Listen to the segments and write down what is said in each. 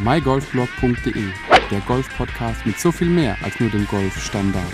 mygolfblog.de, der Golf-Podcast mit so viel mehr als nur dem Golfstandard.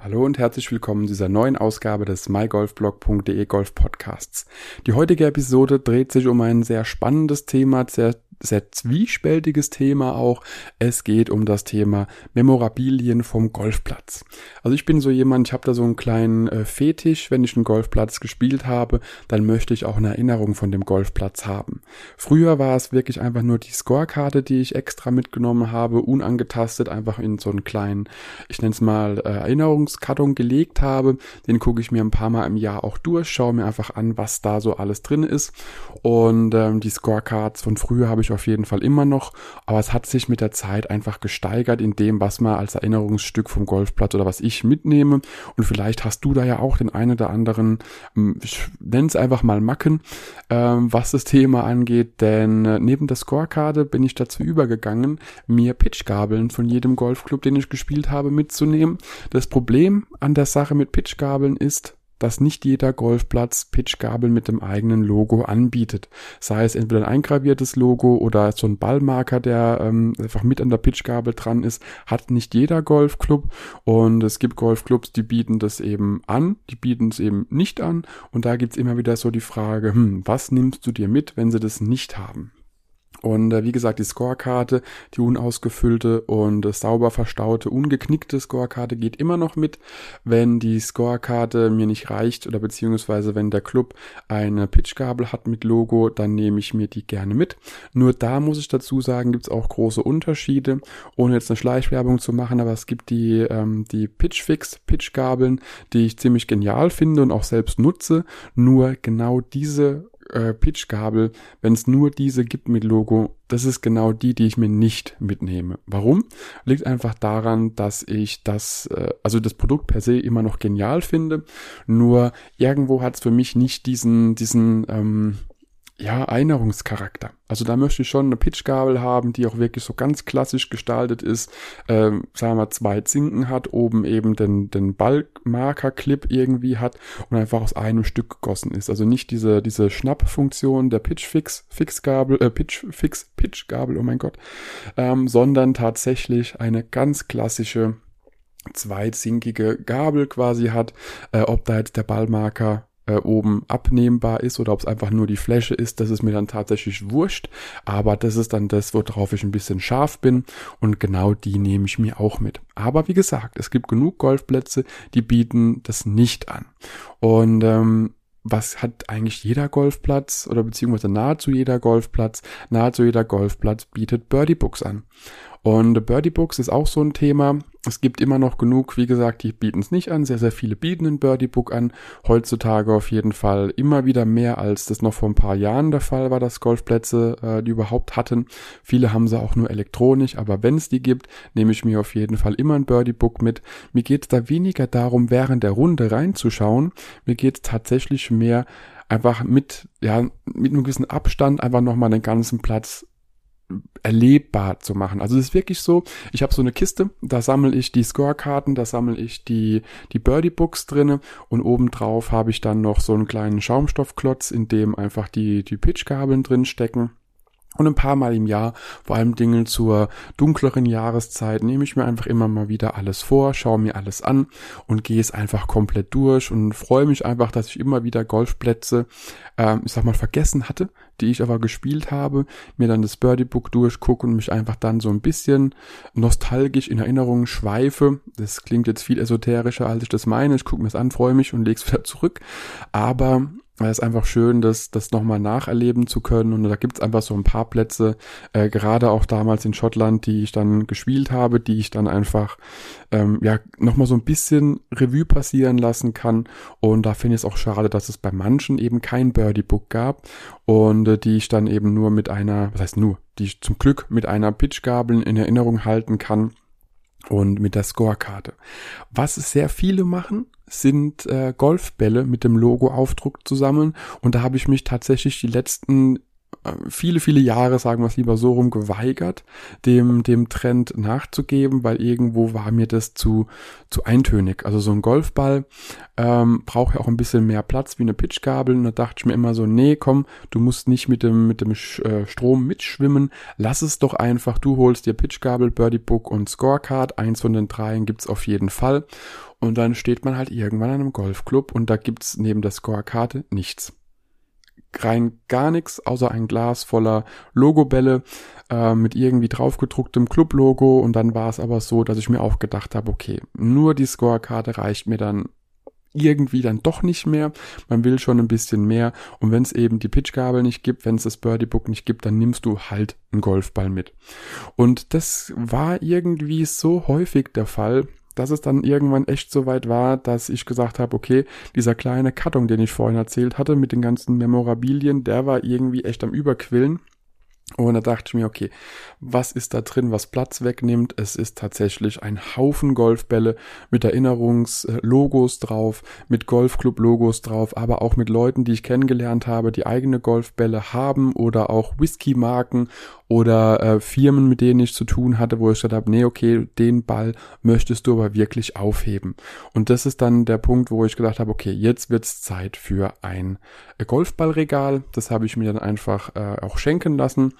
Hallo und herzlich willkommen zu dieser neuen Ausgabe des mygolfblog.de Golf Podcasts. Die heutige Episode dreht sich um ein sehr spannendes Thema, sehr sehr zwiespältiges Thema auch. Es geht um das Thema Memorabilien vom Golfplatz. Also ich bin so jemand, ich habe da so einen kleinen äh, Fetisch, wenn ich einen Golfplatz gespielt habe, dann möchte ich auch eine Erinnerung von dem Golfplatz haben. Früher war es wirklich einfach nur die Scorekarte, die ich extra mitgenommen habe, unangetastet einfach in so einen kleinen, ich nenne es mal äh, Erinnerungskarton gelegt habe. Den gucke ich mir ein paar Mal im Jahr auch durch, schaue mir einfach an, was da so alles drin ist. Und ähm, die Scorecards von früher habe ich ich auf jeden Fall immer noch, aber es hat sich mit der Zeit einfach gesteigert in dem, was man als Erinnerungsstück vom Golfplatz oder was ich mitnehme. Und vielleicht hast du da ja auch den einen oder anderen, ähm, ich nenne es einfach mal Macken, ähm, was das Thema angeht, denn äh, neben der Scorekarte bin ich dazu übergegangen, mir Pitchgabeln von jedem Golfclub, den ich gespielt habe, mitzunehmen. Das Problem an der Sache mit Pitchgabeln ist, dass nicht jeder Golfplatz Pitchgabel mit dem eigenen Logo anbietet. Sei es entweder ein eingraviertes Logo oder so ein Ballmarker, der ähm, einfach mit an der Pitchgabel dran ist, hat nicht jeder Golfclub. Und es gibt Golfclubs, die bieten das eben an, die bieten es eben nicht an. Und da gibt's immer wieder so die Frage, hm, was nimmst du dir mit, wenn sie das nicht haben? Und äh, wie gesagt, die Scorekarte, die unausgefüllte und äh, sauber verstaute, ungeknickte Scorekarte geht immer noch mit. Wenn die Scorekarte mir nicht reicht oder beziehungsweise wenn der Club eine Pitchgabel hat mit Logo, dann nehme ich mir die gerne mit. Nur da muss ich dazu sagen, gibt es auch große Unterschiede, ohne jetzt eine Schleichwerbung zu machen, aber es gibt die, ähm, die Pitchfix Pitchgabeln, die ich ziemlich genial finde und auch selbst nutze. Nur genau diese äh, Pitchgabel, wenn es nur diese gibt mit Logo, das ist genau die, die ich mir nicht mitnehme. Warum? Liegt einfach daran, dass ich das, äh, also das Produkt per se immer noch genial finde, nur irgendwo hat es für mich nicht diesen, diesen, ähm, ja, Erinnerungscharakter. Also da möchte ich schon eine Pitchgabel haben, die auch wirklich so ganz klassisch gestaltet ist, ähm, sagen wir mal zwei Zinken hat, oben eben den, den Ballmarker-Clip irgendwie hat und einfach aus einem Stück gegossen ist. Also nicht diese, diese Schnappfunktion der Pitchfix, Fixgabel, äh, Pitchfix, Pitchgabel, oh mein Gott, ähm, sondern tatsächlich eine ganz klassische zweizinkige Gabel quasi hat, äh, ob da jetzt der Ballmarker äh, oben abnehmbar ist oder ob es einfach nur die Fläche ist, das ist mir dann tatsächlich wurscht. Aber das ist dann das, worauf ich ein bisschen scharf bin und genau die nehme ich mir auch mit. Aber wie gesagt, es gibt genug Golfplätze, die bieten das nicht an. Und ähm, was hat eigentlich jeder Golfplatz oder beziehungsweise nahezu jeder Golfplatz? Nahezu jeder Golfplatz bietet Birdie Books an. Und Birdie Books ist auch so ein Thema. Es gibt immer noch genug, wie gesagt, die bieten es nicht an. Sehr, sehr viele bieten ein Birdie Book an. Heutzutage auf jeden Fall immer wieder mehr, als das noch vor ein paar Jahren der Fall war, dass Golfplätze äh, die überhaupt hatten. Viele haben sie auch nur elektronisch, aber wenn es die gibt, nehme ich mir auf jeden Fall immer ein Birdie Book mit. Mir geht es da weniger darum, während der Runde reinzuschauen. Mir geht es tatsächlich mehr einfach mit, ja, mit einem gewissen Abstand einfach nochmal den ganzen Platz erlebbar zu machen. Also es ist wirklich so, ich habe so eine Kiste, da sammle ich die Scorekarten, da sammle ich die, die Birdie Books drinne und obendrauf habe ich dann noch so einen kleinen Schaumstoffklotz, in dem einfach die, die Pitchgabeln drin stecken. Und ein paar Mal im Jahr, vor allem Dingen zur dunkleren Jahreszeit, nehme ich mir einfach immer mal wieder alles vor, schaue mir alles an und gehe es einfach komplett durch und freue mich einfach, dass ich immer wieder Golfplätze, ähm, ich sag mal, vergessen hatte, die ich aber gespielt habe, mir dann das Birdie Book durchgucke und mich einfach dann so ein bisschen nostalgisch in Erinnerungen schweife. Das klingt jetzt viel esoterischer, als ich das meine. Ich gucke mir es an, freue mich und lege es wieder zurück. Aber es ist einfach schön, das, das nochmal nacherleben zu können. Und da gibt's einfach so ein paar Plätze, äh, gerade auch damals in Schottland, die ich dann gespielt habe, die ich dann einfach ähm, ja nochmal so ein bisschen Revue passieren lassen kann. Und da finde ich es auch schade, dass es bei manchen eben kein Birdie Book gab und äh, die ich dann eben nur mit einer, was heißt nur, die ich zum Glück mit einer Pitchgabel in Erinnerung halten kann und mit der Scorekarte. Was sehr viele machen, sind äh, Golfbälle mit dem Logo-Aufdruck zu sammeln. Und da habe ich mich tatsächlich die letzten viele, viele Jahre, sagen wir es lieber so rum, geweigert, dem, dem Trend nachzugeben, weil irgendwo war mir das zu, zu eintönig. Also so ein Golfball ähm, braucht ja auch ein bisschen mehr Platz wie eine Pitchgabel. Und da dachte ich mir immer so, nee, komm, du musst nicht mit dem, mit dem äh, Strom mitschwimmen. Lass es doch einfach. Du holst dir Pitchgabel, Birdie Book und Scorecard. Eins von den dreien gibt's auf jeden Fall. Und dann steht man halt irgendwann an einem Golfclub und da gibt's neben der Scorekarte nichts rein gar nichts, außer ein Glas voller Logobälle äh, mit irgendwie draufgedrucktem Club-Logo und dann war es aber so, dass ich mir auch gedacht habe, okay, nur die Scorekarte reicht mir dann irgendwie dann doch nicht mehr. Man will schon ein bisschen mehr. Und wenn es eben die Pitchgabel nicht gibt, wenn es das Birdie Book nicht gibt, dann nimmst du halt einen Golfball mit. Und das war irgendwie so häufig der Fall, dass es dann irgendwann echt so weit war, dass ich gesagt habe, okay, dieser kleine Karton, den ich vorhin erzählt hatte, mit den ganzen Memorabilien, der war irgendwie echt am Überquillen. Und da dachte ich mir, okay, was ist da drin, was Platz wegnimmt? Es ist tatsächlich ein Haufen Golfbälle mit Erinnerungslogos drauf, mit Golfclub-Logos drauf, aber auch mit Leuten, die ich kennengelernt habe, die eigene Golfbälle haben oder auch Whisky-Marken oder äh, Firmen, mit denen ich zu tun hatte, wo ich gesagt habe, nee, okay, den Ball möchtest du aber wirklich aufheben. Und das ist dann der Punkt, wo ich gedacht habe, okay, jetzt wird's Zeit für ein Golfballregal. Das habe ich mir dann einfach äh, auch schenken lassen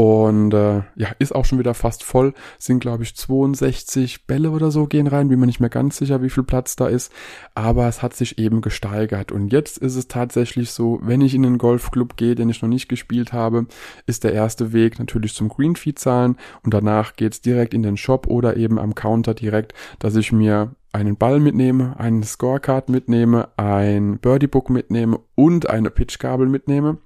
und äh, ja, ist auch schon wieder fast voll. Sind, glaube ich, 62 Bälle oder so gehen rein. Bin mir nicht mehr ganz sicher, wie viel Platz da ist. Aber es hat sich eben gesteigert. Und jetzt ist es tatsächlich so, wenn ich in einen Golfclub gehe, den ich noch nicht gespielt habe, ist der erste Weg natürlich zum Greenfee zahlen. Und danach geht's direkt in den Shop oder eben am Counter direkt, dass ich mir einen Ball mitnehme, einen Scorecard mitnehme, ein Birdie Book mitnehme und eine Pitchgabel mitnehme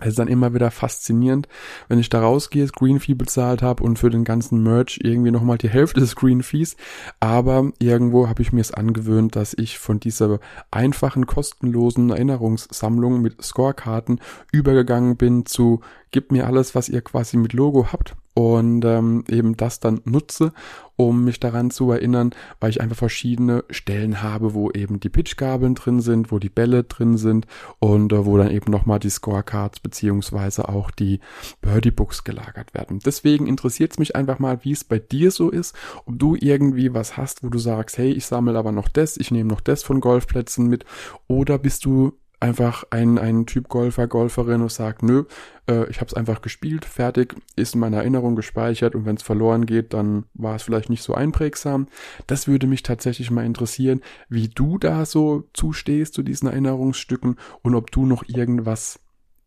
es ist dann immer wieder faszinierend, wenn ich da rausgehe, Screen Fee bezahlt habe und für den ganzen Merch irgendwie nochmal die Hälfte des Screen Fees. Aber irgendwo habe ich mir es angewöhnt, dass ich von dieser einfachen, kostenlosen Erinnerungssammlung mit Scorekarten übergegangen bin zu gib mir alles, was ihr quasi mit Logo habt und ähm, eben das dann nutze, um mich daran zu erinnern, weil ich einfach verschiedene Stellen habe, wo eben die Pitchgabeln drin sind, wo die Bälle drin sind und äh, wo dann eben nochmal die Scorecards beziehungsweise auch die Birdie Books gelagert werden. Deswegen interessiert es mich einfach mal, wie es bei dir so ist, ob du irgendwie was hast, wo du sagst, hey, ich sammle aber noch das, ich nehme noch das von Golfplätzen mit oder bist du einfach ein, ein Typ Golfer, Golferin und sagt, nö, äh, ich habe es einfach gespielt, fertig, ist in meiner Erinnerung gespeichert und wenn es verloren geht, dann war es vielleicht nicht so einprägsam. Das würde mich tatsächlich mal interessieren, wie du da so zustehst zu diesen Erinnerungsstücken und ob du noch irgendwas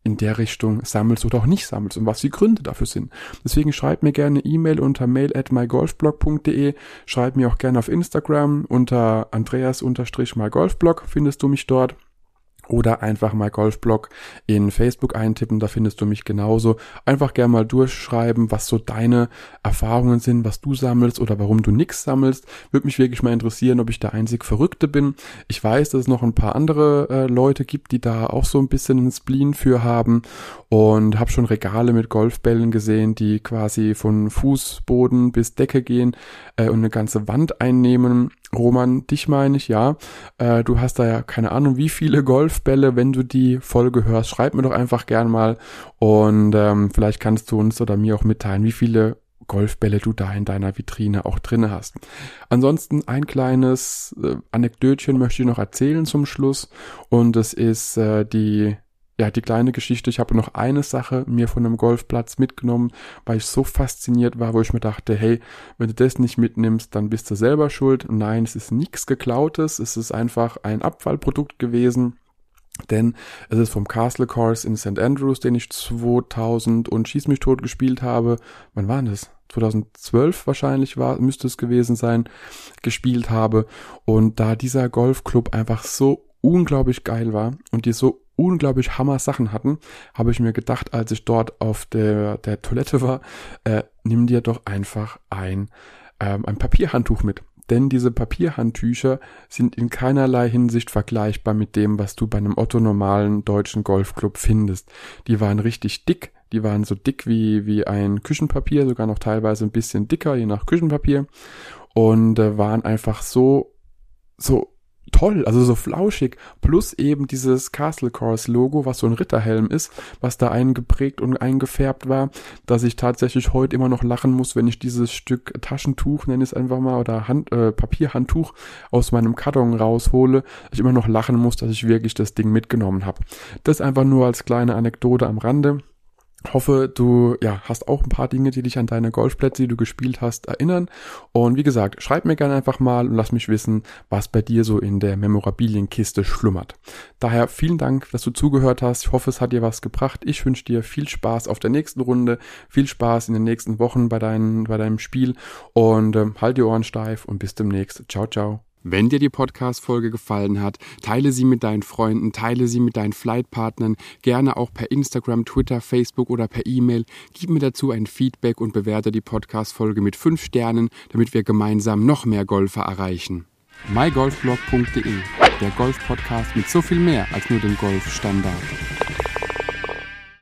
in der Richtung sammelst oder auch nicht sammelst und was die Gründe dafür sind. Deswegen schreib mir gerne E-Mail unter mail at mygolfblog.de, schreib mir auch gerne auf Instagram unter andreas-mygolfblog findest du mich dort oder einfach mal Golfblog in Facebook eintippen, da findest du mich genauso. Einfach gerne mal durchschreiben, was so deine Erfahrungen sind, was du sammelst oder warum du nix sammelst. Würde mich wirklich mal interessieren, ob ich der einzig Verrückte bin. Ich weiß, dass es noch ein paar andere äh, Leute gibt, die da auch so ein bisschen einen Spleen für haben und habe schon Regale mit Golfbällen gesehen, die quasi von Fußboden bis Decke gehen äh, und eine ganze Wand einnehmen. Roman, dich meine ich, ja. Äh, du hast da ja keine Ahnung, wie viele Golf Golfbälle, wenn du die Folge hörst, schreib mir doch einfach gern mal und ähm, vielleicht kannst du uns oder mir auch mitteilen, wie viele Golfbälle du da in deiner Vitrine auch drinne hast. Ansonsten ein kleines äh, Anekdötchen möchte ich noch erzählen zum Schluss und es ist äh, die ja, die kleine Geschichte. Ich habe noch eine Sache mir von einem Golfplatz mitgenommen, weil ich so fasziniert war, wo ich mir dachte, hey, wenn du das nicht mitnimmst, dann bist du selber schuld. Nein, es ist nichts geklautes, es ist einfach ein Abfallprodukt gewesen. Denn es ist vom Castle Course in St. Andrews, den ich 2000 und Schieß mich tot gespielt habe. Wann war das? 2012 wahrscheinlich war, müsste es gewesen sein, gespielt habe. Und da dieser Golfclub einfach so unglaublich geil war und die so unglaublich Hammer Sachen hatten, habe ich mir gedacht, als ich dort auf der, der Toilette war, äh, nimm dir doch einfach ein, ähm, ein Papierhandtuch mit denn diese Papierhandtücher sind in keinerlei Hinsicht vergleichbar mit dem, was du bei einem Otto normalen deutschen Golfclub findest. Die waren richtig dick, die waren so dick wie, wie ein Küchenpapier, sogar noch teilweise ein bisschen dicker, je nach Küchenpapier und äh, waren einfach so, so toll, also so flauschig, plus eben dieses Castle Course Logo, was so ein Ritterhelm ist, was da eingeprägt und eingefärbt war, dass ich tatsächlich heute immer noch lachen muss, wenn ich dieses Stück Taschentuch, nenne ich es einfach mal, oder Hand, äh, Papierhandtuch aus meinem Karton raushole, ich immer noch lachen muss, dass ich wirklich das Ding mitgenommen habe. Das einfach nur als kleine Anekdote am Rande hoffe, du ja, hast auch ein paar Dinge, die dich an deine Golfplätze, die du gespielt hast, erinnern. Und wie gesagt, schreib mir gerne einfach mal und lass mich wissen, was bei dir so in der Memorabilienkiste schlummert. Daher vielen Dank, dass du zugehört hast. Ich hoffe, es hat dir was gebracht. Ich wünsche dir viel Spaß auf der nächsten Runde, viel Spaß in den nächsten Wochen bei, dein, bei deinem Spiel und ähm, halt die Ohren steif und bis demnächst. Ciao, ciao. Wenn dir die Podcast-Folge gefallen hat, teile sie mit deinen Freunden, teile sie mit deinen Flightpartnern, gerne auch per Instagram, Twitter, Facebook oder per E-Mail. Gib mir dazu ein Feedback und bewerte die Podcast-Folge mit 5 Sternen, damit wir gemeinsam noch mehr Golfer erreichen. mygolfblog.de, der Golf-Podcast mit so viel mehr als nur dem Golfstandard.